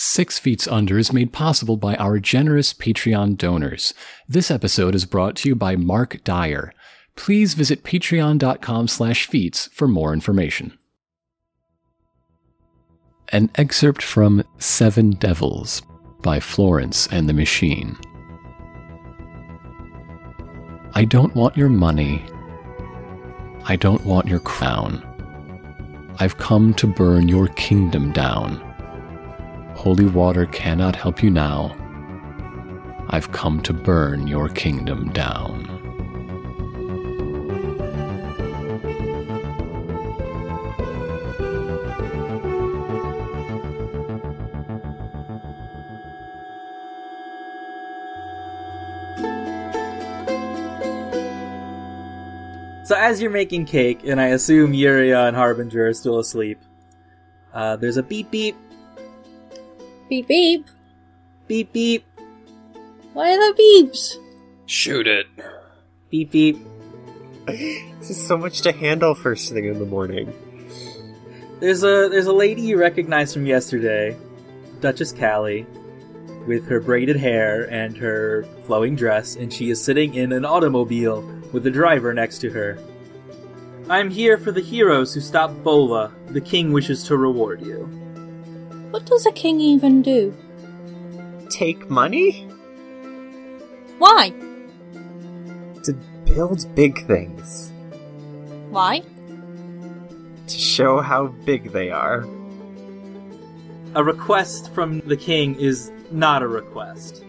Six Feet Under is made possible by our generous Patreon donors. This episode is brought to you by Mark Dyer. Please visit patreon.com slash feats for more information. An excerpt from Seven Devils by Florence and the Machine. I don't want your money. I don't want your crown. I've come to burn your kingdom down. Holy water cannot help you now. I've come to burn your kingdom down. So as you're making cake, and I assume Yuria and Harbinger are still asleep, uh, there's a beep beep, Beep beep. beep beep, Why are there beeps? Shoot it. beep beep. This is so much to handle first thing in the morning. There's a there's a lady you recognize from yesterday, Duchess Callie, with her braided hair and her flowing dress, and she is sitting in an automobile with a driver next to her. I'm here for the heroes who stopped Bola. The king wishes to reward you. What does a king even do? Take money Why? to build big things, Why? to show how big they are. A request from the king is not a request.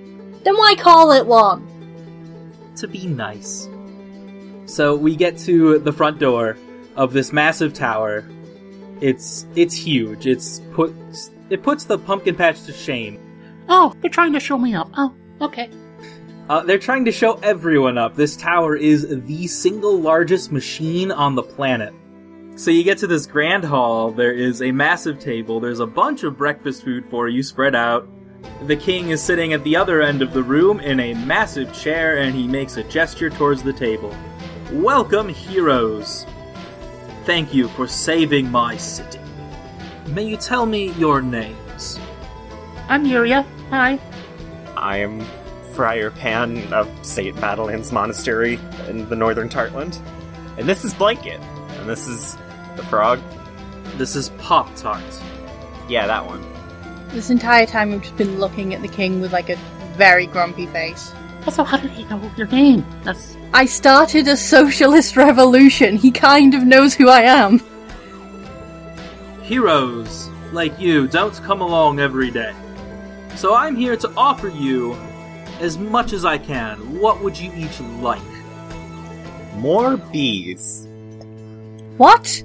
Then why call it one? to be nice. So we get to the front door of this massive tower. It's it's huge. It's put it puts the pumpkin patch to shame. Oh, they're trying to show me up. Oh, okay. Uh, they're trying to show everyone up. This tower is the single largest machine on the planet. So you get to this grand hall. There is a massive table. There's a bunch of breakfast food for you spread out. The king is sitting at the other end of the room in a massive chair, and he makes a gesture towards the table. Welcome, heroes. Thank you for saving my city. May you tell me your names? I'm Yuria. Hi. I am Friar Pan of St. Madeline's Monastery in the northern Tartland. And this is Blanket. And this is the frog. This is Pop Tart. Yeah, that one. This entire time we've just been looking at the king with like a very grumpy face. Also, how did he know your name? That's I started a socialist revolution. He kind of knows who I am. Heroes like you don't come along every day. So I'm here to offer you as much as I can. What would you each like? More bees. What?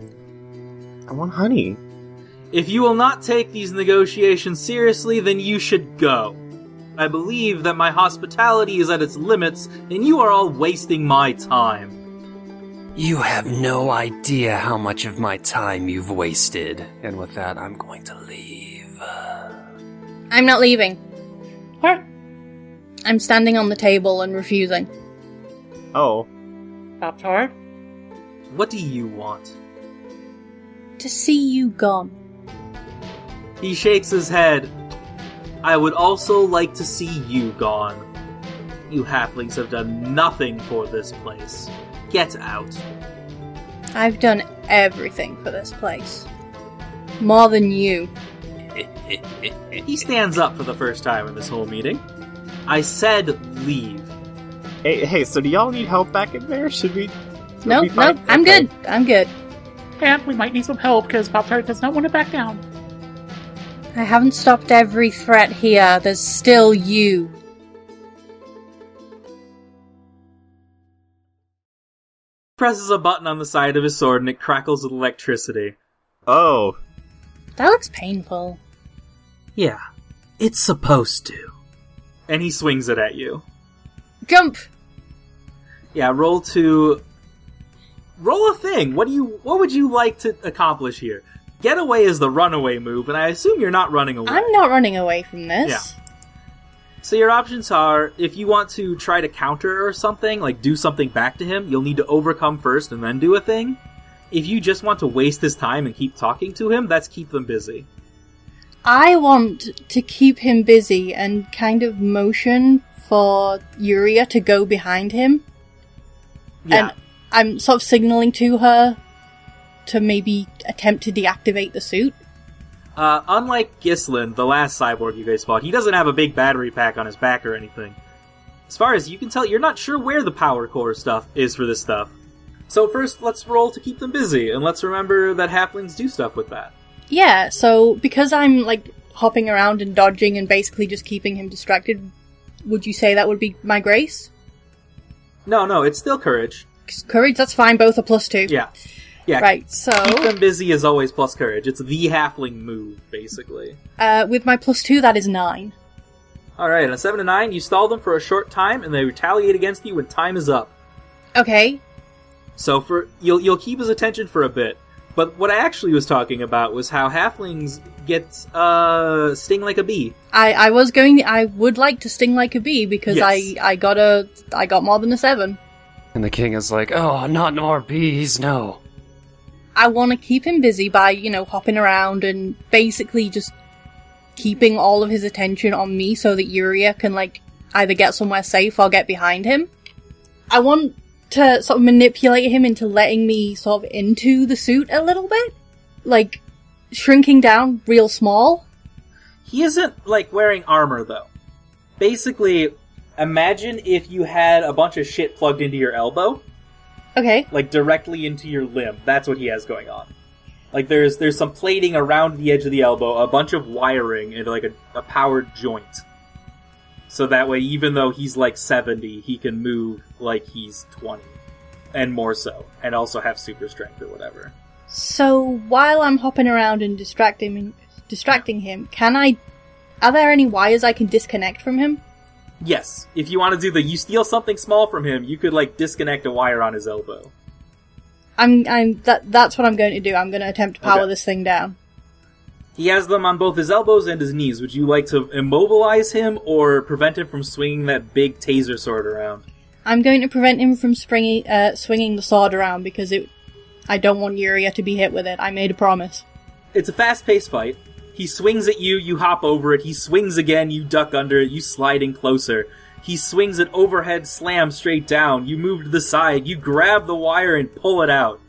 I want honey. If you will not take these negotiations seriously, then you should go. I believe that my hospitality is at its limits, and you are all wasting my time. You have no idea how much of my time you've wasted. And with that, I'm going to leave. I'm not leaving. what? I'm standing on the table and refusing. Oh, Pop Tart. What do you want? To see you gone. He shakes his head. I would also like to see you gone. You halflings have done nothing for this place. Get out. I've done everything for this place. More than you. He stands up for the first time in this whole meeting. I said leave. hey, hey. So do y'all need help back in there? Should we? should No, we no, find- I'm okay. good. I'm good. And we might need some help because Pop Tart does not want to back down. I haven't stopped every threat here. There's still you. Presses a button on the side of his sword and it crackles with electricity. Oh, That looks painful. Yeah, it's supposed to. And he swings it at you. Jump! Yeah, roll to roll a thing. What do you what would you like to accomplish here? Getaway is the runaway move, and I assume you're not running away. I'm not running away from this. Yeah. So your options are if you want to try to counter or something, like do something back to him, you'll need to overcome first and then do a thing. If you just want to waste his time and keep talking to him, that's keep them busy. I want to keep him busy and kind of motion for Yuria to go behind him. Yeah. And I'm sort of signaling to her to maybe attempt to deactivate the suit. Uh, unlike Gislin, the last cyborg you guys fought, he doesn't have a big battery pack on his back or anything. As far as you can tell, you're not sure where the power core stuff is for this stuff. So first, let's roll to keep them busy, and let's remember that halflings do stuff with that. Yeah, so because I'm like hopping around and dodging and basically just keeping him distracted, would you say that would be my grace? No, no, it's still courage. Courage, that's fine, both are plus two. Yeah. Yeah. Right, so Keep them busy is always plus courage. It's the halfling move, basically. uh, with my plus two, that is nine. Alright, on a 7 to 9, you stall them for a short time, and they retaliate against you when time is up. Okay, So for you'll you'll keep his attention for a bit. But what I actually was talking about was how halflings get uh sting like a bee. I, I was going. I would like to sting like a bee because Yes. I I got a I got more than a seven. And the king is like, oh, not more bees, no. I want to keep him busy by you know hopping around and basically just keeping all of his attention on me so that Yuria can like either get somewhere safe or get behind him. I want to sort of manipulate him into letting me sort of into the suit a little bit, like shrinking down real small. He isn't like wearing armor though. Basically, imagine if you had a bunch of shit plugged into your elbow, Okay, like directly into your limb. That's what he has going on. Like there's there's some plating around the edge of the elbow, a bunch of wiring, and like a, a powered joint. So that way, even though he's like 70, he can move like he's 20. And more so. And also have super strength or whatever. So while I'm hopping around and distracting distracting him, can I? Are there any wires I can disconnect from him? Yes, if you want to do the you steal something small from him, you could like disconnect a wire on his elbow. I'm I'm that that's what I'm going to do. I'm going to attempt to power Okay. this thing down. He has them on both his elbows and his knees. Would you like to immobilize him or prevent him from swinging that big taser sword around? I'm going to prevent him from springy, uh, swinging the sword around because it. I don't want Yuria to be hit with it. I made a promise. It's a fast-paced fight. He swings at you, you hop over it. He swings again, you duck under it, you slide in closer. He swings an overhead slam straight down. You move to the side, you grab the wire and pull it out.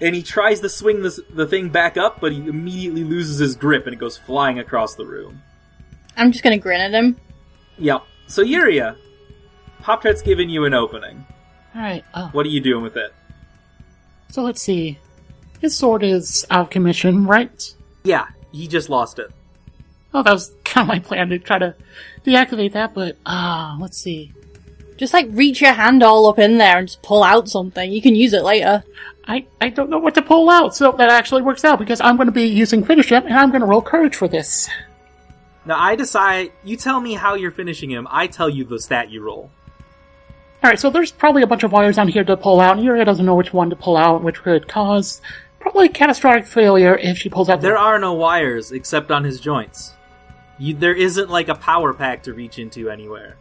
And he tries to swing this, the thing back up, but he immediately loses his grip and it goes flying across the room. I'm just going to grin at him. Yep. So Yuria, Pop Tart's giving you an opening. Alright, oh. What are you doing with it? So let's see. His sword is out of commission, right? Yeah, he just lost it. Oh, that was kind of my plan to try to deactivate that, but, ah, let's see. Just like reach your hand all up in there and just pull out something. You can use it later. I, I don't know what to pull out, so that actually works out because I'm going to be using finish him and I'm going to roll courage for this. Now I decide. You tell me how you're finishing him. I tell you the stat you roll. Alright, so there's probably a bunch of wires on here to pull out, and Yuria doesn't know which one to pull out, which could cause probably catastrophic failure if she pulls out the There are no wires except on his joints. You, there isn't like a power pack to reach into anywhere.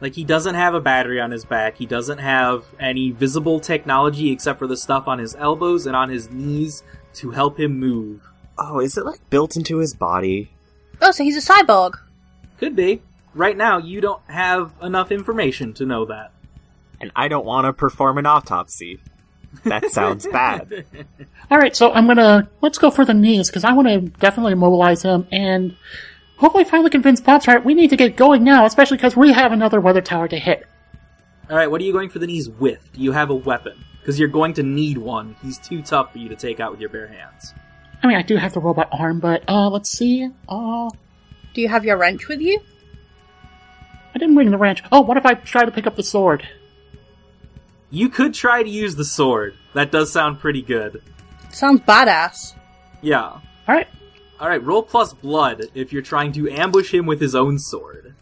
Like he doesn't have a battery on his back. He doesn't have any visible technology except for the stuff on his elbows and on his knees to help him move. Oh, is it like built into his body? Oh, so he's a cyborg. Could be. Right now, you don't have enough information to know that. And I don't want to perform an autopsy. That sounds bad. Alright, so I'm gonna, let's go for the knees, because I want to definitely mobilize him, and hopefully finally convince Pop Tart we need to get going now, especially because we have another weather tower to hit. All right, what are you going for the knees with? Do you have a weapon? Because you're going to need one. He's too tough for you to take out with your bare hands. I mean, I do have the robot arm, but, uh, let's see, uh, Do you have your wrench with you? I didn't bring the wrench. Oh, what if I try to pick up the sword? You could try to use the sword. That does sound pretty good. Sounds badass. Yeah. Alright, All right, roll plus blood if you're trying to ambush him with his own sword.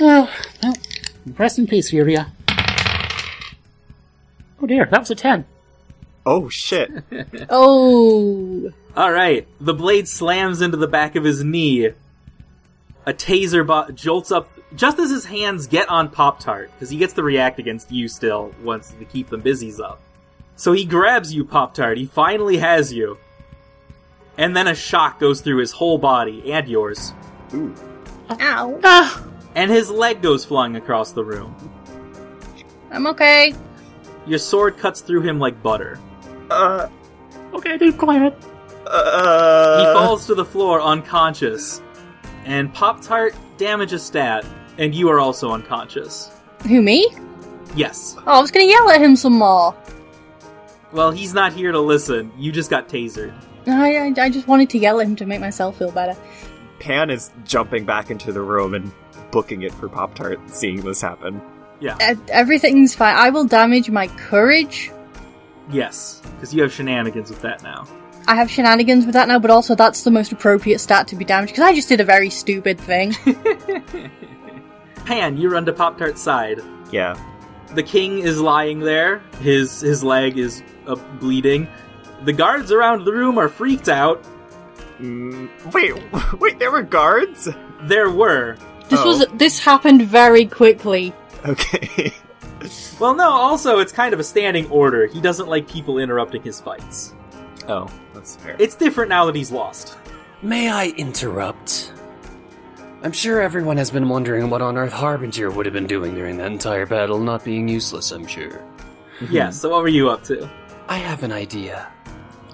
Oh, well, rest in peace, Yuria. Oh dear, that was a 10. oh shit. Oh, All right, the blade slams into the back of his knee. A taser bo- jolts up just as his hands get on Pop Tart, because he gets to react against you still once the keep them busy's up. So he grabs you, Pop Tart. He finally has you. and then a shock goes through his whole body and yours, Ooh. Ow. Ah, and his leg goes flying across the room. I'm okay. Your sword cuts through him like butter. Uh, okay, deep climate. uh, He falls to the floor unconscious, and Pop Tart damages stat, and you are also unconscious. Who, me? Yes. Oh, I was gonna yell at him some more. Well, he's not here to listen. You just got tasered. I, I, I just wanted to yell at him to make myself feel better. Pan is jumping back into the room and booking it for Pop Tart, seeing this happen. Yeah. Uh, everything's fine. I will damage my courage. Yes, because you have shenanigans with that now. I have shenanigans with that now, but also that's the most appropriate stat to be damaged because I just did a very stupid thing. Pan, you run to Pop Tart's side. Yeah. The king is lying there. His his leg is uh, bleeding. The guards around the room are freaked out. Mm, wait, wait, there were guards? There were. This Oh. was this happened very quickly. Okay. Well, no. Also, it's kind of a standing order. He doesn't like people interrupting his fights. oh, that's fair. It's different now that he's lost. May I interrupt? I'm sure everyone has been wondering what on earth Harbinger would have been doing during that entire battle, not being useless, I'm sure. Yeah. So what were you up to? I have an idea.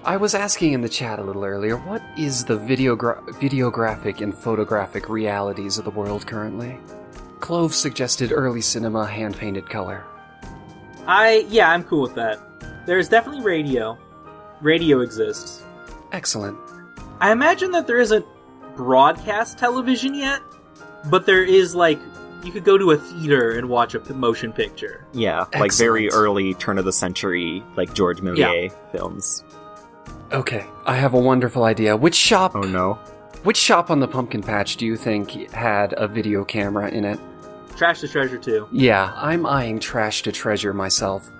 I was asking in the chat a little earlier, what is the videogra- videographic and photographic realities of the world currently? Clove suggested early cinema hand painted color. I yeah, I'm cool with that. There's definitely radio. Radio exists. Excellent. I imagine that there isn't broadcast television yet, but there is like you could go to a theater and watch a motion picture. yeah, like very early turn of the century, like George Méliès films. Okay, I have a wonderful idea. Which shop Oh no. which shop on the pumpkin patch do you think had a video camera in it? Trash the treasure too. Yeah, I'm eyeing trash to treasure myself.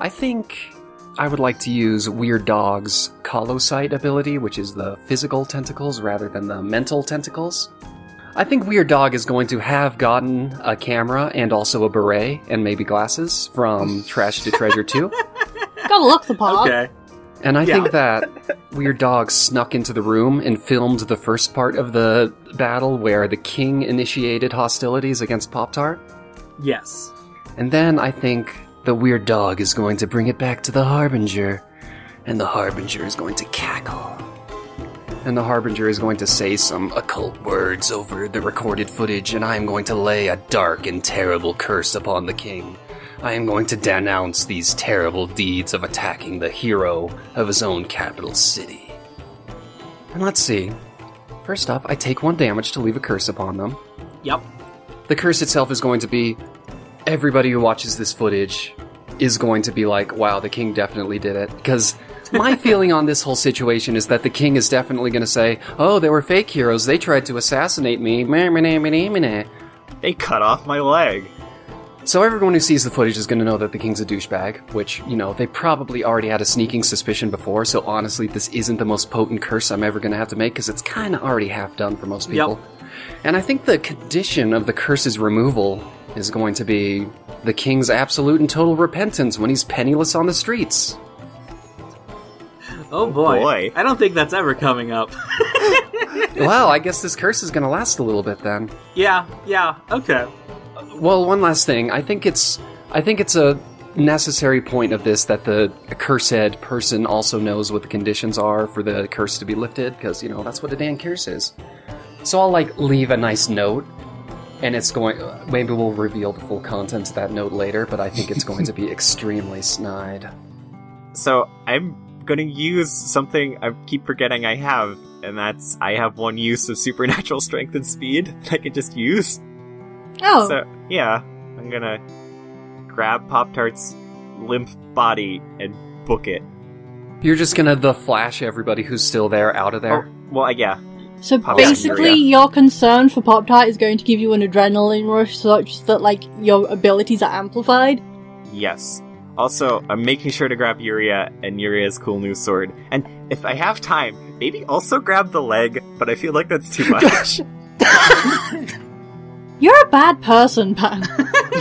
I think I would like to use Weird Dog's Colosite ability, which is the physical tentacles rather than the mental tentacles. I think Weird Dog is going to have gotten a camera and also a beret and maybe glasses from Trash to Treasure 2. Gotta look the part. Okay. And I Yeah. think that Weird Dog snuck into the room and filmed the first part of the battle where the king initiated hostilities against Pop Tart. Yes. And then I think the weird dog is going to bring it back to the Harbinger, and the Harbinger is going to cackle. And the Harbinger is going to say some occult words over the recorded footage, and I am going to lay a dark and terrible curse upon the king. I am going to denounce these terrible deeds of attacking the hero of his own capital city. And let's see. First off, I take one damage to leave a curse upon them. Yep. The curse itself is going to be everybody who watches this footage is going to be like, wow, the king definitely did it. Because my feeling on this whole situation is that the king is definitely going to say, oh, they were fake heroes. They tried to assassinate me. They cut off my leg. So everyone who sees the footage is going to know that the king's a douchebag, which, you know, they probably already had a sneaking suspicion before, so honestly, this isn't the most potent curse I'm ever going to have to make, because it's kind of already half done for most people. And I think the condition of the curse's removal is going to be the king's absolute and total repentance when he's penniless on the streets. Oh boy. boy. I don't think that's ever coming up. well, I guess this curse is going to last a little bit then. yeah. Yeah. Okay. Well, one last thing. I think it's I think it's a necessary point of this that the cursed person also knows what the conditions are for the curse to be lifted because you know that's what a damn curse is. So I'll like leave a nice note, and it's going. Maybe we'll reveal the full contents of that note later, but I think it's going to be extremely snide. So I'm gonna use something I keep forgetting I have, and that's I have one use of supernatural strength and speed that I can just use. Oh, So yeah, I'm gonna grab Pop Tart's limp body and book it. You're just gonna the flash everybody who's still there out of there. Oh, well, yeah. So Pop basically, Tart, your concern for Pop Tart is going to give you an adrenaline rush, such that like your abilities are amplified. Yes. Also, I'm making sure to grab Yuria and Yuria's cool new sword. And if I have time, maybe also grab the leg, but I feel like that's too much. You're a bad person, Pan.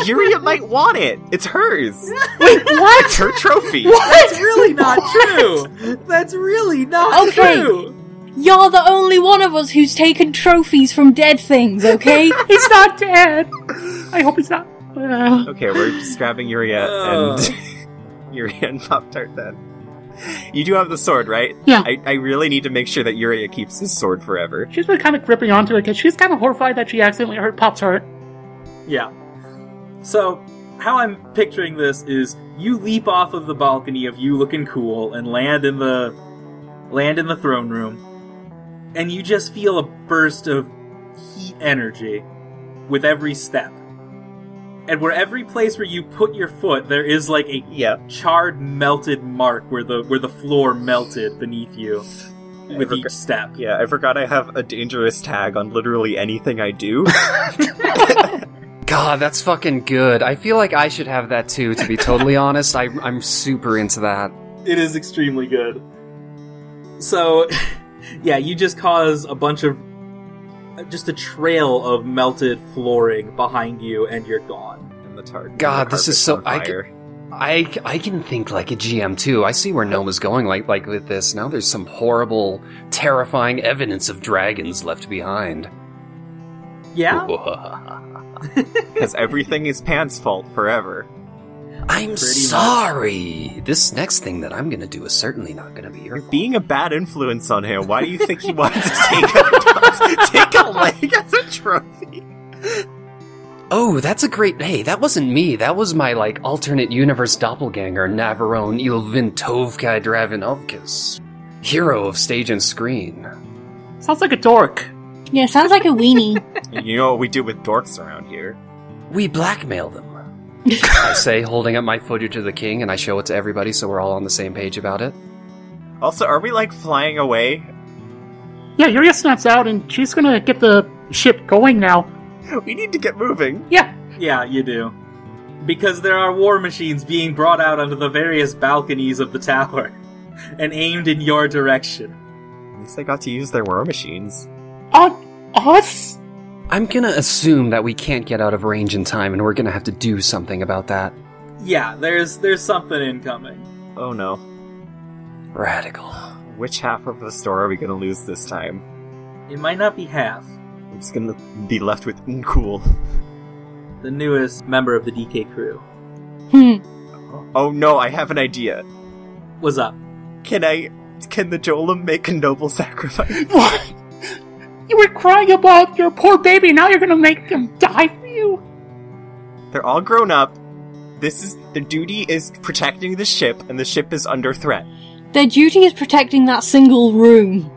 Yuria might want it. It's hers. Wait, what? It's her trophy. What? That's really not true. That's really not Okay. true. You're the only one of us who's taken trophies from dead things, okay? He's not dead. I hope he's not. Uh, Okay, we're just grabbing Yuria Ugh. and Yuria and Pop Tart then. You do have the sword, right? Yeah. I, I really need to make sure that Yuria keeps his sword forever. she's been kind of gripping onto it because she's kind of horrified that she accidentally hurt Pop Tart. Yeah. So, how I'm picturing this is you leap off of the balcony of you looking cool and land in the land in the throne room. And you just feel a burst of heat energy with every step. And where every place where you put your foot, there is like a Yeah. charred, melted mark where the where the floor melted beneath you with I each step. Yeah, I forgot I have a dangerous tag on literally anything I do. God, that's fucking good. I feel like I should have that too, to be totally honest. I, I'm super into that. It is extremely good. So, yeah, you just cause a bunch of. just a trail of melted flooring behind you, and you're gone. and the tar- God, the this is so- I fire. I, I can think like a GM too. I see where Noma's going like like with this. Now there's some horrible, terrifying evidence of dragons left behind. Yeah? Because everything is Pan's fault forever. I'm much. sorry. This next thing that I'm gonna do is certainly not gonna be your You're fault. being a bad influence on him. Why do you think he wanted to take a, take a leg as a trophy? Oh, that's a great. Hey, that wasn't me. That was my like alternate universe doppelganger, Navarone Ilvin Tovkai Dravinovkis, hero of stage and screen. Sounds like a dork. yeah, sounds like a weenie. You know what we do with dorks around here. We blackmail them. I say, holding up my footage of the king, and I show it to everybody so we're all on the same page about it. Also, are we like flying away? Yeah, Yuria snaps out and she's gonna get the ship going now. We need to get moving. Yeah, Yeah, you do. Because there are war machines being brought out onto the various balconies of the tower and aimed in your direction. At least they got to use their war machines. on us. I'm gonna assume that we can't get out of range in time, and we're gonna have to do something about that. Yeah, there's there's something incoming. Oh no. Radical. Which half of the store are we gonna lose this time? It might not be half. I'm just gonna be left with cool. The newest member of the DK crew. Hmm. Oh no, I have an idea. What's up? Can I. Can the golem make a noble sacrifice? What? You were crying about your poor baby. Now you're gonna make him die for you. They're all grown up. This is. Their duty is protecting the ship, and the ship is under threat. Their duty is protecting that single room.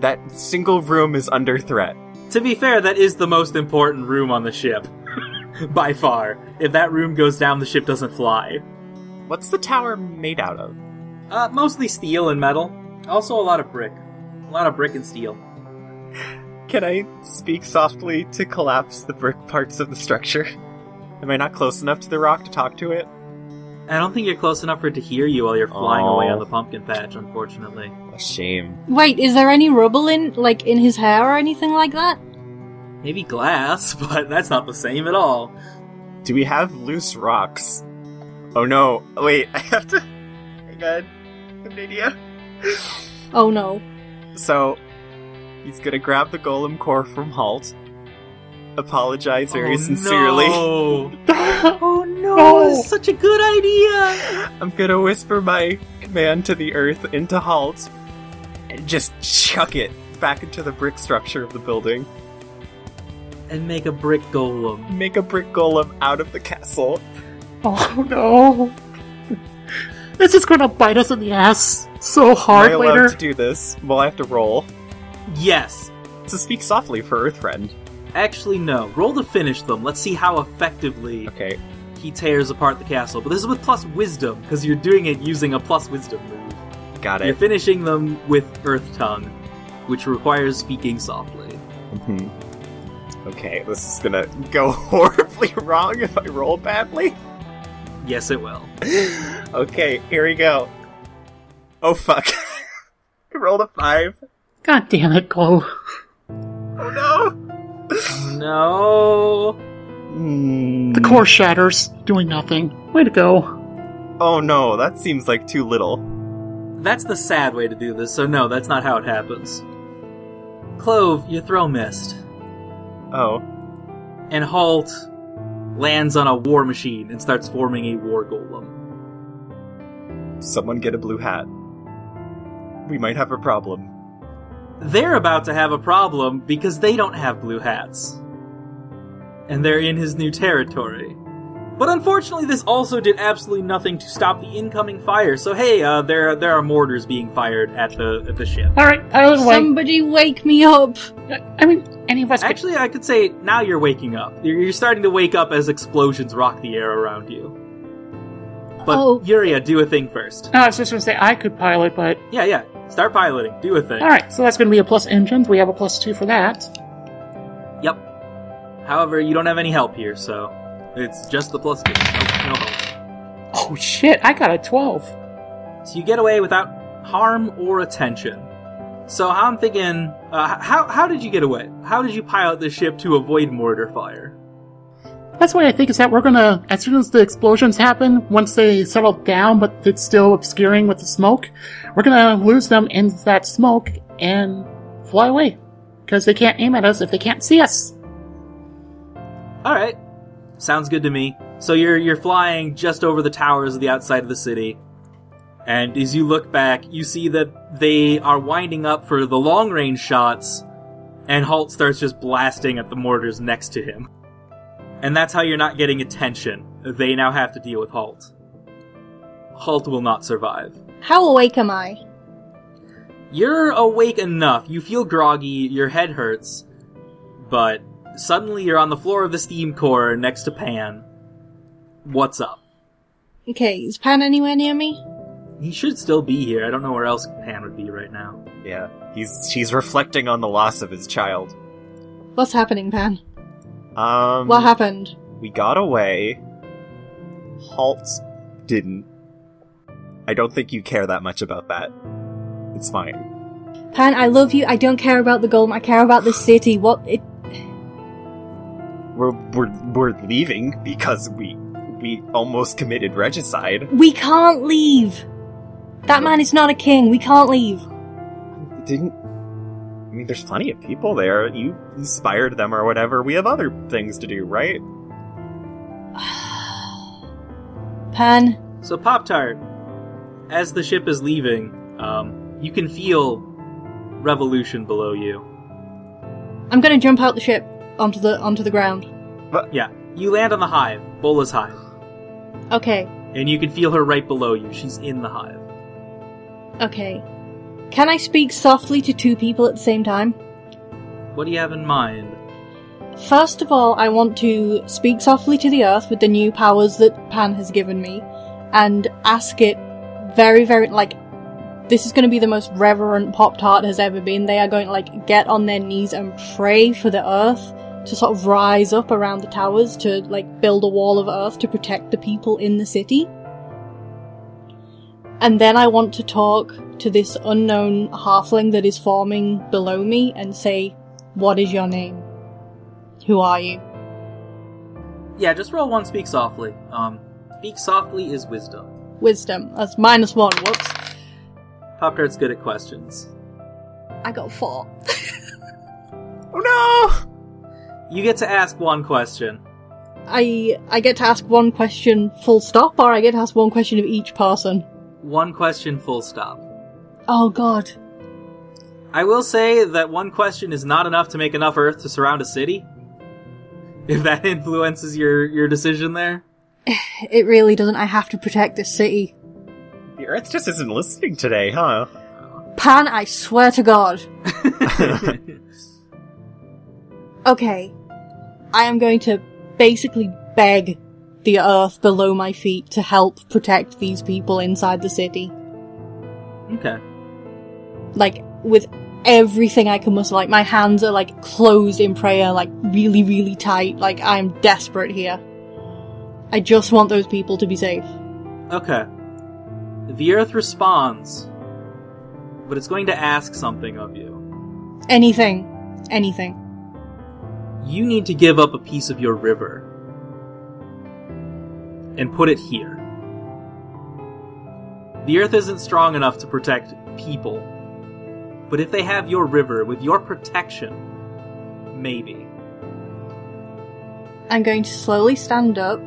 That single room is under threat. To be fair, that is the most important room on the ship. By far. If that room goes down, the ship doesn't fly. What's the tower made out of? Uh, mostly steel and metal. Also a lot of brick. A lot of brick and steel. Can I speak softly to collapse the brick parts of the structure? Am I not close enough to the rock to talk to it? I don't think you're close enough for it to hear you while you're flying away Oh. on the pumpkin patch, unfortunately. A shame. Wait, is there any rubble in, like, in his hair or anything like that? Maybe glass, but that's not the same at all. Do we have loose rocks? Oh no. Wait, I have to. Hang on. idea. Oh no. So, he's gonna grab the golem core from Halt, apologize very Oh, sincerely. No. oh no, No. it's such a good idea. I'm gonna whisper my command to the earth into Halt, and just chuck it back into the brick structure of the building. And make a brick golem. Make a brick golem out of the castle. Oh no. This is gonna bite us in the ass so hard Am I allowed later. to do this? Well, I have to roll. Yes. To speak softly for Earthfriend. Actually, no. Roll to finish them. Let's see how effectively Okay. he tears apart the castle. But this is with plus wisdom, because you're doing it using a plus wisdom move. Got it. You're it. finishing them with Earth Tongue, which requires speaking softly. Mhm. Okay, this is gonna go horribly wrong if I roll badly. Yes, it will. Okay, here we go. Oh fuck. I rolled a five. God damn it, Glow. Oh no! No. Hmm. The core shatters, doing nothing. Way to go. Oh no, that seems like too little. That's the sad way to do this, so no, that's not how it happens. Clove, your throw missed. Oh. And Halt lands on a war machine and starts forming a war golem. Someone get a blue hat. We might have a problem. They're about to have a problem because they don't have blue hats. And they're in his new territory. But unfortunately, this also did absolutely nothing to stop the incoming fire. So hey, uh, there there are mortars being fired at the at the ship. All right, pilot away. Somebody wake me up. I mean, any of us could- Actually, I could say now you're waking up. You're, you're starting to wake up as explosions rock the air around you. But Oh. Yuria, do a thing first. No, I was just going to say I could pilot, but Yeah, yeah. Start piloting. Do a thing. all right. So that's going to be a plus engines. We have a plus two for that. Yep. However, you don't have any help here, so it's just the plus two. No, no help. Oh shit! I got a twelve. So you get away without harm or attention. So I'm thinking, uh, how how did you get away? How did you pilot the ship to avoid mortar fire? That's what I think is that we're gonna, as soon as the explosions happen, once they settle down, but it's still obscuring with the smoke, we're gonna lose them in that smoke and fly away. Because they can't aim at us if they can't see us. All right, sounds good to me. So you're you're flying just over the towers of the outside of the city, and as you look back, you see that they are winding up for the long range shots, and Halt starts just blasting at the mortars next to him. And that's how you're not getting attention. They now have to deal with Halt. Halt will not survive. How awake am I? You're awake enough. You feel groggy, your head hurts, but suddenly you're on the floor of the steam core next to Pan. What's up? Okay, is Pan anywhere near me? He should still be here. I don't know where else Pan would be right now. Yeah. He's he's reflecting on the loss of his child. What's happening, Pan? Um What happened? we got away. Halt didn't. I don't think you care that much about that. It's fine. Pan, I love you. I don't care about the golem. I care about the city. What? It, We're we're we're leaving because we we almost committed regicide. we can't leave. That man is not a king. We can't leave. Didn't I mean there's plenty of people there. You inspired them or whatever. We have other things to do, right? Pan, So, Pop Tart, as the ship is leaving, um, you can feel revolution below you. I'm gonna jump out the ship onto the onto the ground. But Yeah, you land on the hive, Bola's hive, Okay, and you can feel her right below you. She's in the hive. okay. Can I speak softly to two people at the same time? What do you have in mind? First of all, I want to speak softly to the earth with the new powers that Pan has given me and ask it very, very, like, this is going to be the most reverent Pop Tart has ever been. They are going to, like, get on their knees and pray for the earth to sort of rise up around the towers to, like, build a wall of earth to protect the people in the city. And then I want to talk to this unknown halfling that is forming below me and say, What is your name? Who are you? Yeah, just roll one. Speak softly. Um, speak softly is wisdom. Wisdom. That's minus one. Whoops. Pop Tart's good at questions. I got four. Oh no! You get to ask one question. I I get to ask one question full stop, or I get to ask one question of each person. One question, full stop. Oh god. I will say that one question is not enough to make enough Earth to surround a city. If that influences your your decision there. It really doesn't. I have to protect this city. The Earth just isn't listening today, huh? Pan, I swear to god. Okay. I am going to basically beg the earth below my feet to help protect these people inside the city. Okay. Like with everything I can muster. Like my hands are like closed in prayer, like really, really tight. Like I'm desperate here. I just want those people to be safe. Okay. The Earth responds, but it's going to ask something of you. Anything, anything. You need to give up a piece of your river and put it here. The Earth isn't strong enough to protect people, But if they have your river with your protection, maybe. I'm going to slowly stand up,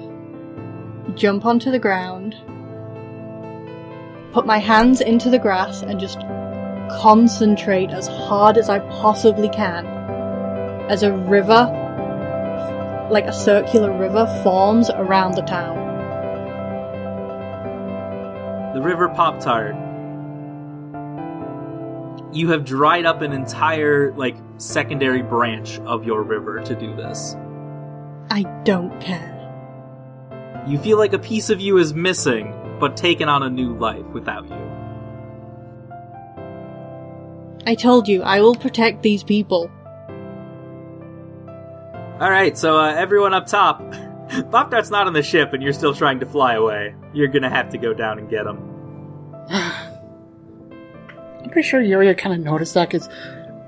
jump onto the ground, put my hands into the grass, and just concentrate as hard as I possibly can as a river, like a circular river, forms around the town. The River Pop Tart. You have dried up an entire, like, secondary branch of your river to do this. I don't care. You feel like a piece of you is missing, but taken on a new life without you. I told you, I will protect these people. Alright, so uh, everyone up top. Pop Tart's not on the ship and you're still trying to fly away. You're gonna have to go down and get him. I'm pretty sure Yuria kind of noticed that because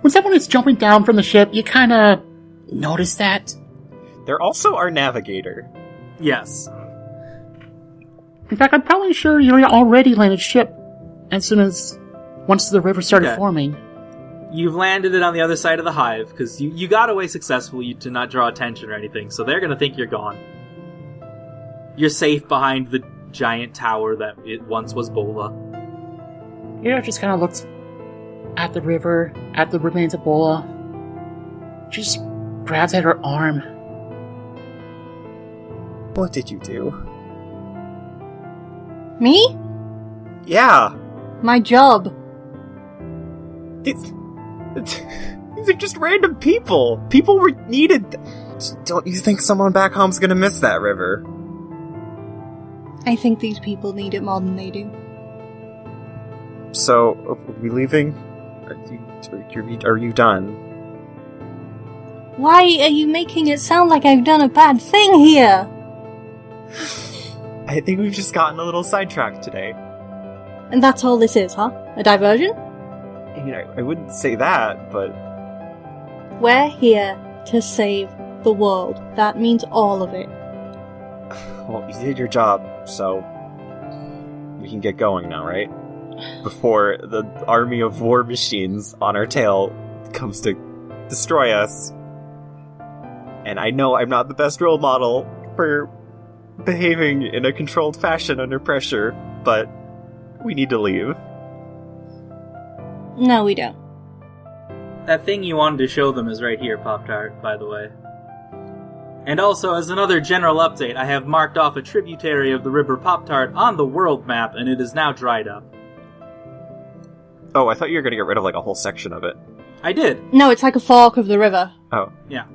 when someone is jumping down from the ship, you kind of notice that. They're also our navigator. Yes. In fact, I'm probably sure Yuria already landed ship as soon as once the river started Okay. forming. You've landed it on the other side of the hive, because you, you got away successfully to not draw attention or anything, so they're gonna think you're gone. You're safe behind the giant tower that it once was Bola. Yuria just kind of looks at the river, at the remains of Bola. She just grabs at her arm. What did you do? Me? Yeah, My job. it's, it's these are just random people. People were needed. Don't you think someone back home's gonna miss that river? I think these people need it more than they do. So, are we leaving? Are you, are you, done? Why are you making it sound like I've done a bad thing here? I think we've just gotten a little sidetracked today. And that's all this is, huh? A diversion? I mean, I, I wouldn't say that, but We're here to save the world. That means all of it. well, you did your job, so we can get going now, right? Before the army of war machines on our tail comes to destroy us. And I know I'm not the best role model for behaving in a controlled fashion under pressure, but we need to leave. No, we don't. That thing you wanted to show them is right here, Pop Tart, by the way. And also, as another general update, I have marked off a tributary of the river Pop Tart on the world map, and it is now dried up. Oh, I thought you were gonna get rid of like a whole section of it. I did. No, it's like a fork of the river. Oh, Yeah.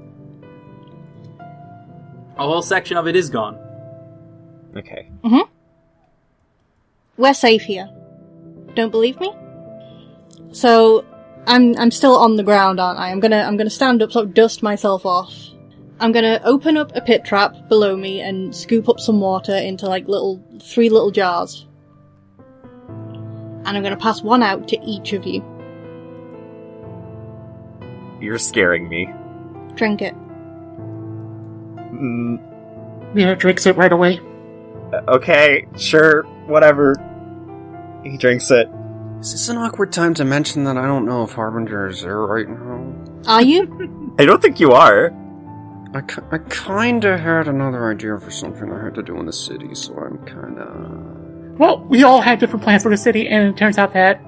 A whole section of it is gone. okay. Mm-hmm. We're safe here. Don't believe me? So, I'm I'm still on the ground, aren't I? I'm gonna I'm gonna stand up, sort of dust myself off. I'm gonna open up a pit trap below me and scoop up some water into like little three little jars. And I'm gonna pass one out to each of you. You're scaring me. Drink it. Mm, Yuria drinks it right away. okay, sure, whatever. He drinks it. Is this an awkward time to mention that I don't know if Harbinger is there right now? Are you? I don't think you are. I, I kinda had another idea for something I had to do in the city, so I'm kinda. Well, we all had different plans for the city, and it turns out that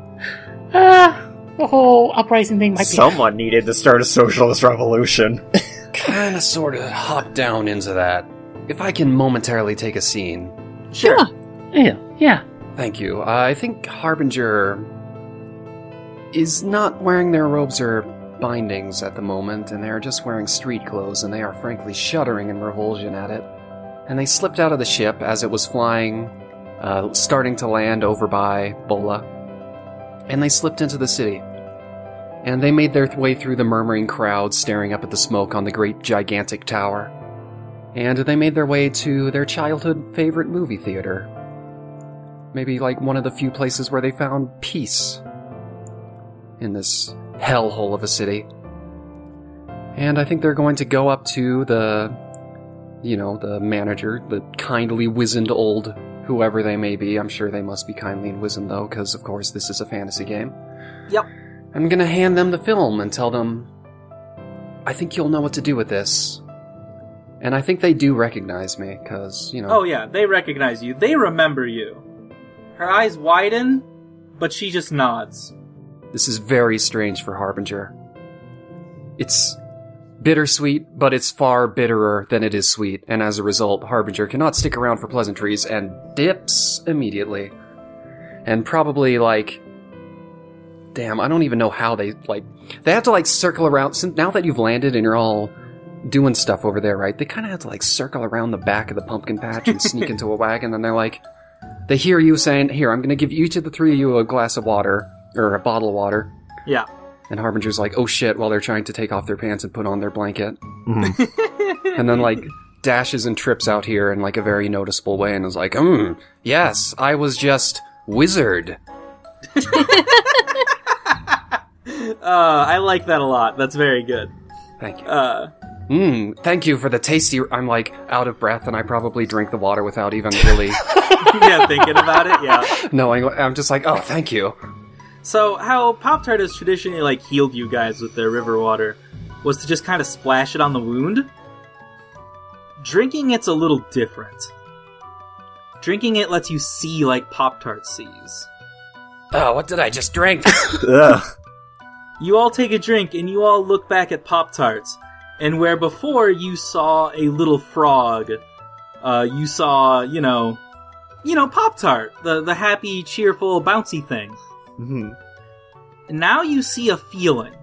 uh, the whole uprising thing might be. Someone needed to start a socialist revolution. kinda sorta hop down into that. If I can momentarily take a scene. Sure. Yeah, yeah. Thank you. Uh, I think Harbinger is not wearing their robes or bindings at the moment, and they are just wearing street clothes, and they are frankly shuddering in revulsion at it. And they slipped out of the ship as it was flying, uh, starting to land over by Bola. And they slipped into the city. And they made their way through the murmuring crowd staring up at the smoke on the great gigantic tower. And they made their way to their childhood favorite movie theater, maybe like one of the few places where they found peace in this hellhole of a city. And I think they're going to go up to the, you know, the manager, the kindly wizened old whoever they may be. I'm sure they must be kindly and wizened though, because of course this is a fantasy game. Yep. I'm gonna hand them the film and tell them, I think you'll know what to do with this. And I think they do recognize me, because, you know. Oh yeah, they recognize you. They remember you. Her eyes widen, but she just nods. This is very strange for Harbinger. It's bittersweet, but it's far bitterer than it is sweet, and as a result, Harbinger cannot stick around for pleasantries and dips immediately. And probably, like. Damn, I don't even know how they, like. They have to, like, circle around. Since now that you've landed and you're all doing stuff over there, right? They kind of have to, like, circle around the back of the pumpkin patch and sneak into a wagon, and they're like. They hear you saying, Here, I'm gonna give each of the three of you a glass of water, or a bottle of water. Yeah. And Harbinger's like, oh shit, while they're trying to take off their pants and put on their blanket. Mhm. And then, like, dashes and trips out here in, like, a very noticeable way and is like, hmm, yes, I was just wizard. Uh, I like that a lot. That's very good. Thank you. Uh, Hmm, thank you for the tasty. I'm, like, out of breath and I probably drink the water without even really yeah, thinking about it, yeah. knowing. I'm just like, oh, thank you. So, how Pop Tart has traditionally like healed you guys with their river water was to just kind of splash it on the wound. Drinking it's a little different. Drinking it lets you see like Pop Tart sees. Oh, what did I just drink? You all take a drink and you all look back at Pop Tarts, and where before you saw a little frog, uh, you saw, you know, you know, Pop Tart, the the happy, cheerful, bouncy thing. Mhm. And now you see a feeling.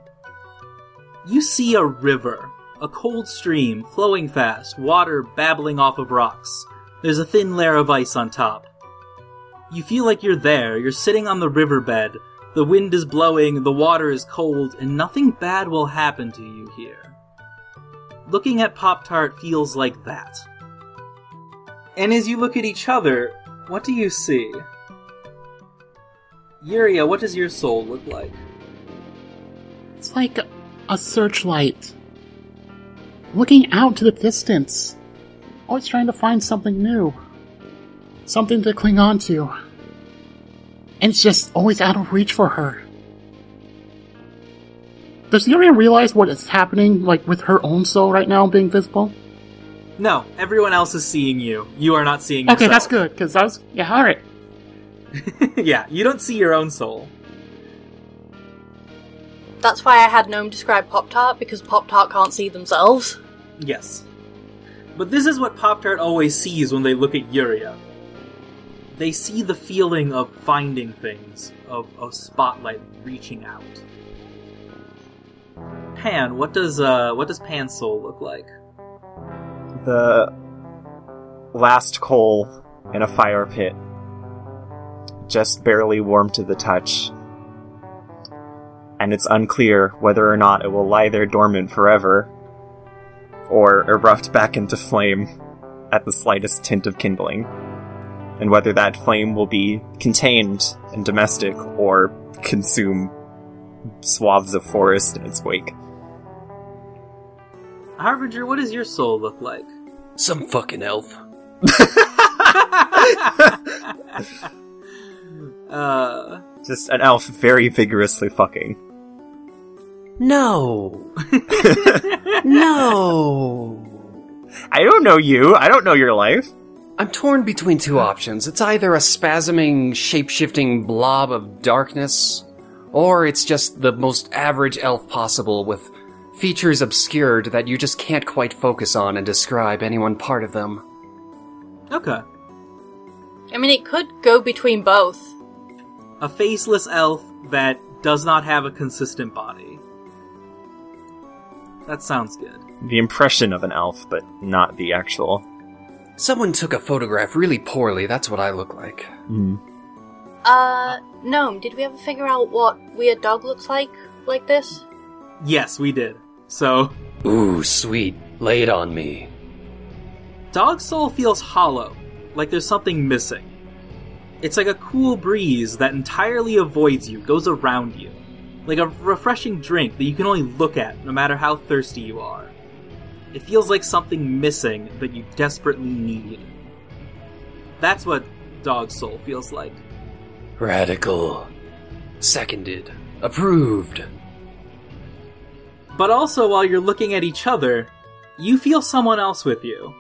You see a river, a cold stream flowing fast, water babbling off of rocks. There's a thin layer of ice on top. You feel like you're there, you're sitting on the riverbed, the wind is blowing, the water is cold, and nothing bad will happen to you here. Looking at Pop Tart feels like that. And as you look at each other, what do you see? Yuria, what does your soul look like? It's like a, a searchlight. Looking out to the distance. Always trying to find something new. Something to cling on to. And it's just always out of reach for her. Does Yuria realize what is happening, like, with her own soul right now being visible? No, everyone else is seeing you. You are not seeing yourself. Okay, that's good, because I was. Yeah, alright. yeah, you don't see your own soul. That's why I had Gnome describe Pop Tart, because Pop Tart can't see themselves. Yes. But this is what Pop Tart always sees when they look at Yuria. They see the feeling of finding things, of a spotlight reaching out. Pan, what does uh what does Pan's soul look like? The last coal in a fire pit, just barely warm to the touch. And it's unclear whether or not it will lie there dormant forever, or erupt back into flame at the slightest tint of kindling. And whether that flame will be contained and domestic, or consume swaths of forest in its wake. Harbinger, what does your soul look like? Some fucking elf. uh Just an elf very vigorously fucking. No. no. I don't know you. I don't know your life. I'm torn between two options. It's either a spasming, shape-shifting blob of darkness, or it's just the most average elf possible with features obscured that you just can't quite focus on and describe any one part of them. Okay. I mean, it could go between both. A faceless elf that does not have a consistent body. That sounds good. The impression of an elf, but not the actual. Someone took a photograph really poorly, that's what I look like. Uh, Gnome, did we ever figure out what Weird Dog looks like, like this? Yes, we did. So, Ooh, sweet. Lay it on me. Dog Soul feels hollow, like there's something missing. It's like a cool breeze that entirely avoids you, goes around you. Like a refreshing drink that you can only look at no matter how thirsty you are. It feels like something missing that you desperately need. That's what Dog Soul feels like. Radical. Seconded. Approved. But also, while you're looking at each other, you feel someone else with you.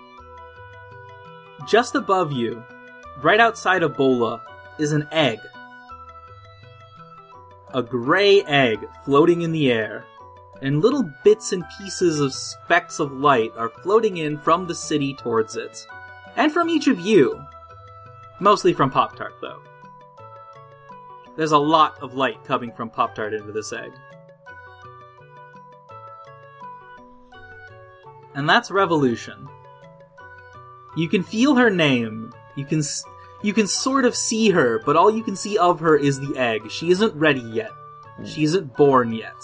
Just above you, right outside of Bola, is an egg. A gray egg floating in the air, and little bits and pieces of specks of light are floating in from the city towards it. And from each of you. Mostly from Pop Tart, though. There's a lot of light coming from Pop Tart into this egg. And that's Revolution. You can feel her name. You can you can sort of see her, but all you can see of her is the egg. She isn't ready yet. Hmm. She isn't born yet.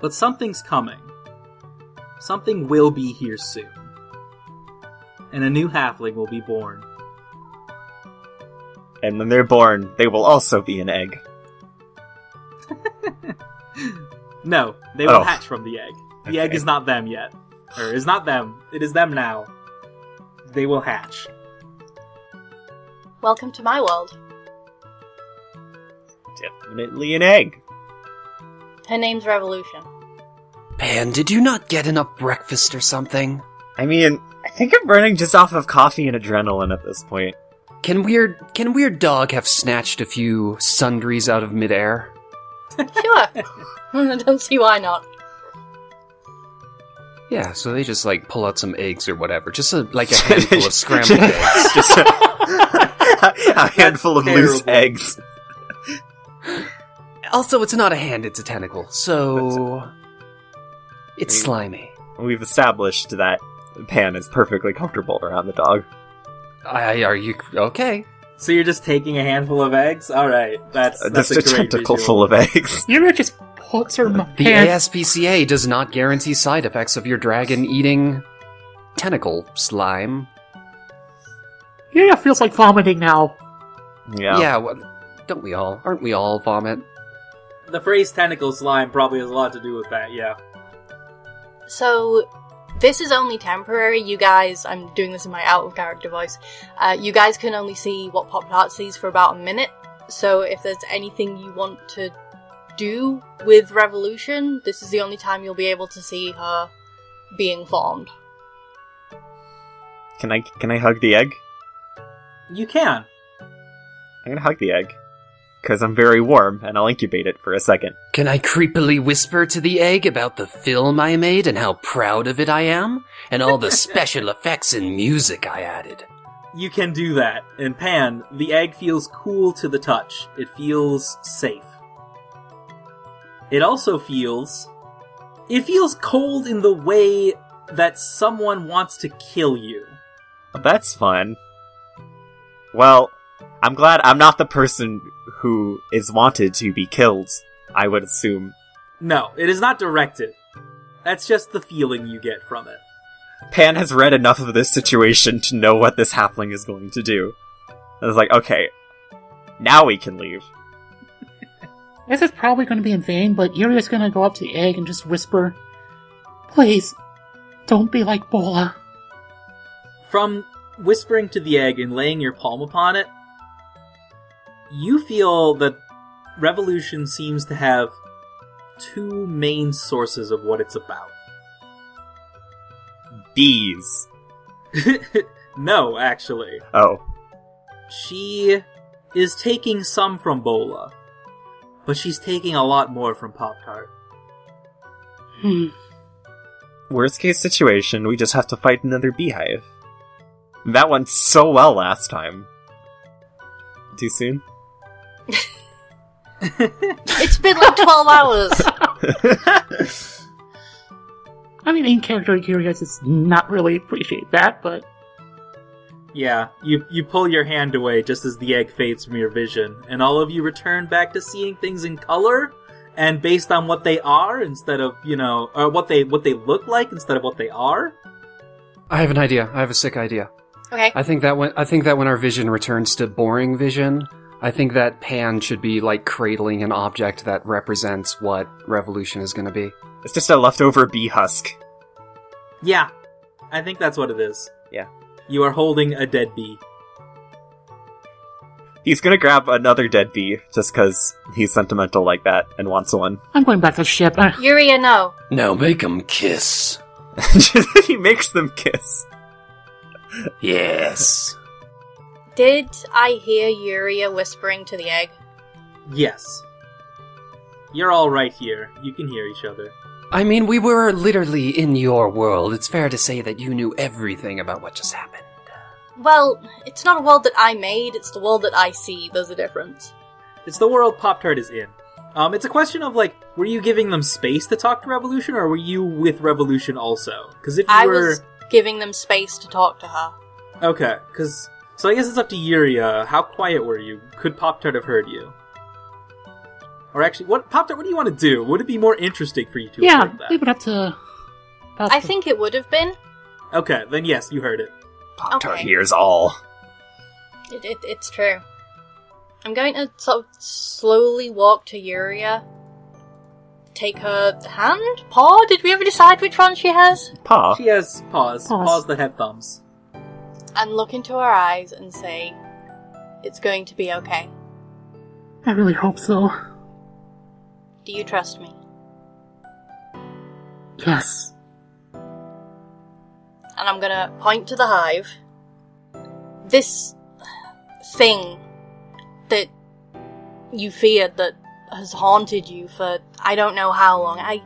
But something's coming. Something will be here soon. And a new halfling will be born. And when they're born, they will also be an egg. No, they will Oh. hatch from the egg. The egg is not them yet. Or is not them. It is them now. They will hatch. Welcome to my world. Definitely an egg. Her name's Revolution. Pan, did you not get enough breakfast or something? I mean, I think I'm running just off of coffee and adrenaline at this point. Can weird can weird dog have snatched a few sundries out of midair? Sure. I don't see why not. Yeah, so they just like pull out some eggs or whatever, just a, like a handful of scrambled eggs. just a, a handful of loose eggs. Also, it's not a hand; it's a tentacle, so it's slimy. We've established that Pan is perfectly comfortable around the dog. I are you okay? So you're just taking a handful of eggs? Alright, that's, Uh, that's Just a a great tentacle visual. full of eggs. Yuria just puts her The hand. ASPCA does not guarantee side effects of your dragon eating tentacle slime. Yuria feels like vomiting now. Yeah. Yeah, well, don't we all? Aren't we all vomit? The phrase tentacle slime probably has a lot to do with that, yeah. So, this is only temporary. You guys, I'm doing this in my out of character voice. Uh, you guys can only see what Pop Tart sees for about a minute. So, if there's anything you want to do with Revolution, this is the only time you'll be able to see her being formed. Can I can I hug the egg? You can. I'm gonna hug the egg. Because I'm very warm, and I'll incubate it for a second. Can I creepily whisper to the egg about the film I made and how proud of it I am? And all the special effects and music I added? You can do that. And Pan, the egg feels cool to the touch. It feels safe. It also feels. It feels cold in the way that someone wants to kill you. That's fun. Well, I'm glad I'm not the person who is wanted to be killed, I would assume. No, it is not directed. That's just the feeling you get from it. Pan has read enough of this situation to know what this halfling is going to do. I was like, okay, now we can leave. This is probably going to be in vain, but Yuria's going to go up to the egg and just whisper, Please, don't be like Bola. From whispering to the egg and laying your palm upon it, you feel that Revolution seems to have two main sources of what it's about. Bees. no, actually. Oh. She is taking some from Bola, but she's taking a lot more from Pop Tart. Hmm. Worst case situation, we just have to fight another beehive. That went so well last time. Too soon? It's been like 12 hours! I mean, in character, Yuria does not really appreciate that, but Yeah, you you pull your hand away just as the egg fades from your vision, and all of you return back to seeing things in color and based on what they are instead of you know or what they what they look like instead of what they are. I have an idea. I have a sick idea. Okay. I think that when I think that when our vision returns to boring vision, I think that Pan should be like cradling an object that represents what revolution is going to be. it's just a leftover bee husk. Yeah, I think that's what it is. Yeah. You are holding a dead bee. He's gonna grab another dead bee just because he's sentimental like that and wants one. I'm going back to the ship. Uh, Yuria, no. Now make 'em kiss. he makes them kiss. Yes. Did I hear Yuria whispering to the egg? Yes. You're all right here. You can hear each other. I mean, we were literally in your world. It's fair to say that you knew everything about what just happened. Well, it's not a world that I made, it's the world that I see. There's a difference. It's the world Pop Tart is in. Um, it's a question of like, were you giving them space to talk to Revolution, or were you with Revolution also? Because if you I were, was giving them space to talk to her. okay, because so I guess it's up to Yuria. How quiet were you? Could Pop Tart have heard you? Or actually, what Pop Tart? What do you want to do? Would it be more interesting for you to yeah, have heard that? leave it up to. up I to- think it would have been. Okay, then yes, you heard it. Pop Tart Okay. hears all. It, it, it's true. I'm going to sort of slowly walk to Yuria. Take her hand? Paw? Did we ever decide which one she has? Paw. She has paws, Paws. paws that have thumbs. And look into her eyes and say, It's going to be okay. I really hope so. Do you trust me? Yes. and I'm gonna point to the hive. This thing that you feared that has haunted you for I don't know how long. I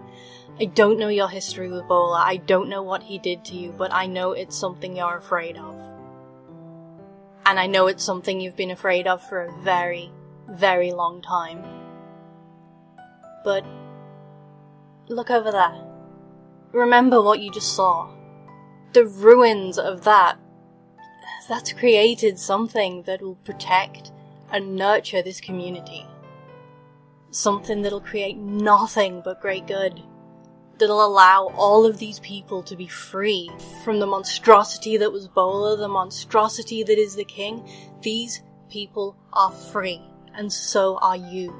I don't know your history with Bola. I don't know what he did to you, but I know it's something you're afraid of. And I know it's something you've been afraid of for a very, very long time. But look over there. Remember what you just saw the ruins of that, that's created something that will protect and nurture this community. Something that'll create nothing but great good. That'll allow all of these people to be free from the monstrosity that was Bola, the monstrosity that is the king. These people are free, and so are you.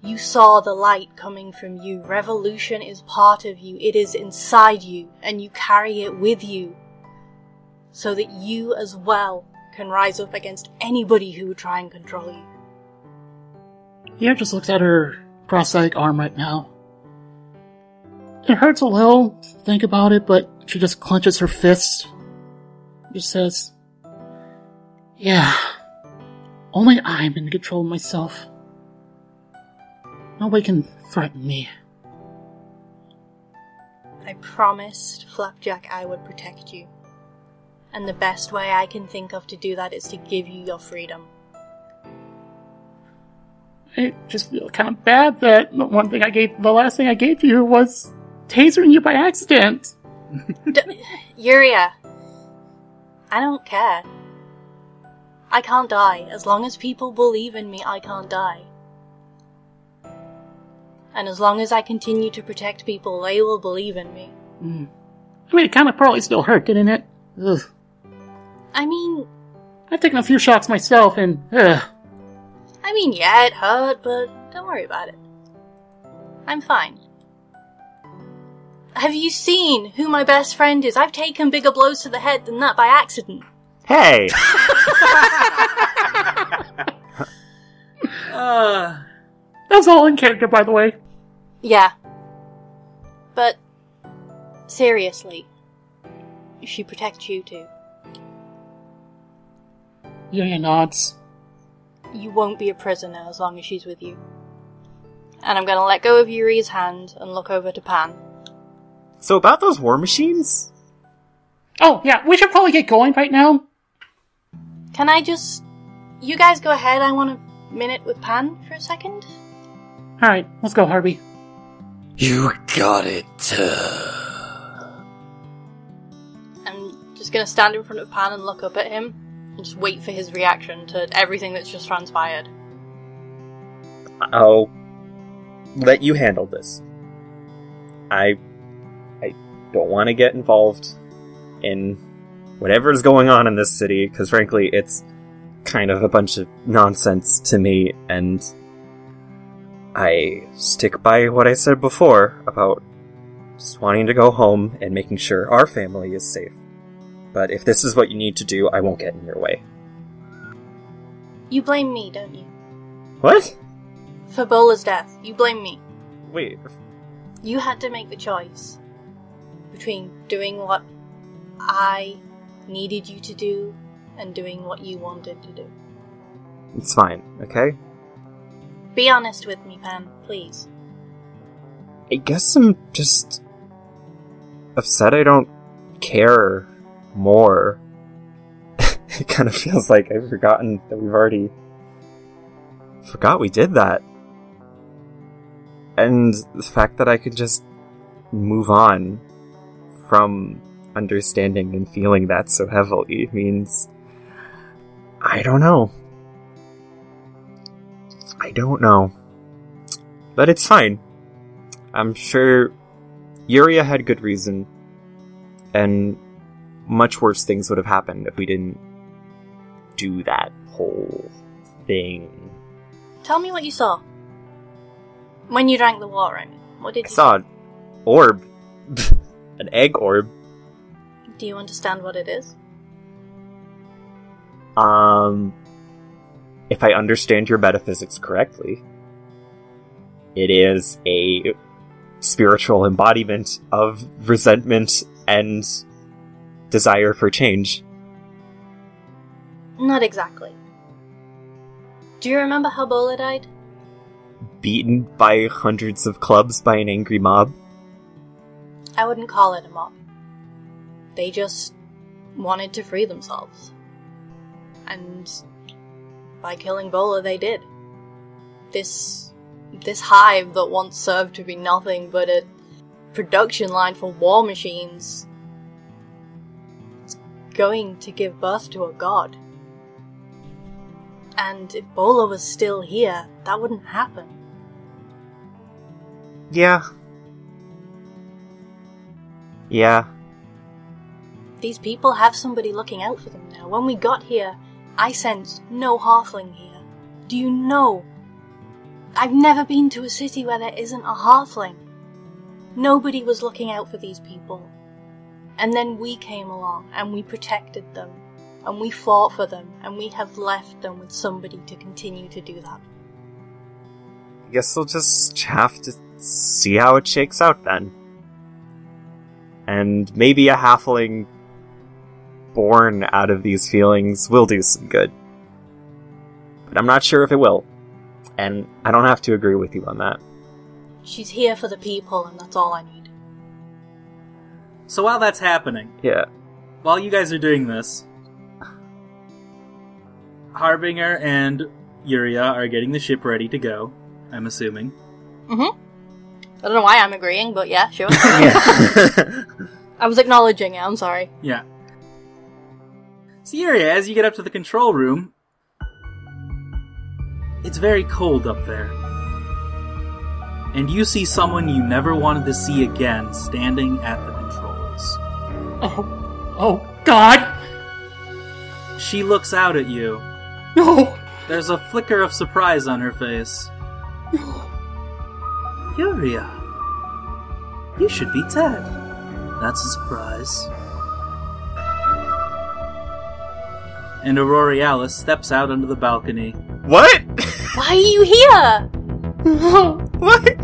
You saw the light coming from you. Revolution is part of you. It is inside you, and you carry it with you. So that you as well can rise up against anybody who would try and control you. Yer just looks at her prosthetic arm right now. It hurts a little to think about it, but she just clenches her fist. Just says, Yeah, only I'm in control of myself. Nobody can threaten me. I promised Flapjack I would protect you. And the best way I can think of to do that is to give you your freedom. I just feel kind of bad that the one thing I gave, the last thing I gave you was tasering you by accident. D- Yuria, I don't care. I can't die. As long as people believe in me, I can't die. And as long as I continue to protect people, they will believe in me. Mm. I mean, it kind of probably still hurt, didn't it? Ugh. I mean, I've taken a few shots myself, and ugh. I mean, yeah, it hurt, but don't worry about it. I'm fine. Have you seen who my best friend is? I've taken bigger blows to the head than that by accident. Hey! Uh, that was all in character, by the way. Yeah. But, seriously, she protects you too. Yuria nods. You won't be a prisoner as long as she's with you. And I'm gonna let go of Yuri's hand and look over to Pan. so about those war machines? Oh, yeah, we should probably get going right now. Can I just. You guys go ahead, I want a minute with Pan for a second? Alright, let's go, Harvey. You got it. I'm just gonna stand in front of Pan and look up at him and just wait for his reaction to everything that's just transpired. I'll let you handle this. I I don't want to get involved in whatever is going on in this city because frankly it's kind of a bunch of nonsense to me and I stick by what I said before about just wanting to go home and making sure our family is safe. But if this is what you need to do, I won't get in your way. You blame me, don't you? What? For Bola's death, you blame me. Wait. You had to make the choice between doing what I needed you to do and doing what you wanted to do. It's fine, okay? Be honest with me, Pam, please. I guess I'm just upset I don't care more. it kind of feels like I've forgotten that we've already forgot we did that. And the fact that I could just move on from understanding and feeling that so heavily means I don't know. I don't know. But it's fine. I'm sure Yuria had good reason, and much worse things would have happened if we didn't do that whole thing. Tell me what you saw. When you drank the water, I mean. What did I you saw an orb. an egg orb. Do you understand what it is? Um, if I understand your metaphysics correctly, it is a spiritual embodiment of resentment and desire for change. Not exactly. Do you remember how Bola died? Beaten by hundreds of clubs by an angry mob. I wouldn't call it a mob. They just wanted to free themselves. And by killing Bola, they did. This this hive that once served to be nothing but a production line for war machines going to give birth to a god. And if Bola was still here, that wouldn't happen. Yeah. Yeah. These people have somebody looking out for them now. When we got here, I sensed no halfling here. Do you know? I've never been to a city where there isn't a halfling. Nobody was looking out for these people. And then we came along and we protected them. And we fought for them. And we have left them with somebody to continue to do that. I guess we'll just have to see how it shakes out then. And maybe a halfling born out of these feelings will do some good. But I'm not sure if it will. And I don't have to agree with you on that. She's here for the people, and that's all I need. So while that's happening, Yeah. while you guys are doing this, Harbinger and Yuria are getting the ship ready to go, I'm assuming. Mm-hmm. I don't know why I'm agreeing, but yeah, sure. yeah. I was acknowledging it, I'm sorry. Yeah. So Yuria, as you get up to the control room, it's very cold up there. And you see someone you never wanted to see again standing at the controls. Oh. oh, oh, God! She looks out at you. No! There's a flicker of surprise on her face. Yuria, you should be dead. That's a surprise. And Aurorealis steps out onto the balcony. what? Why are you here? No! What?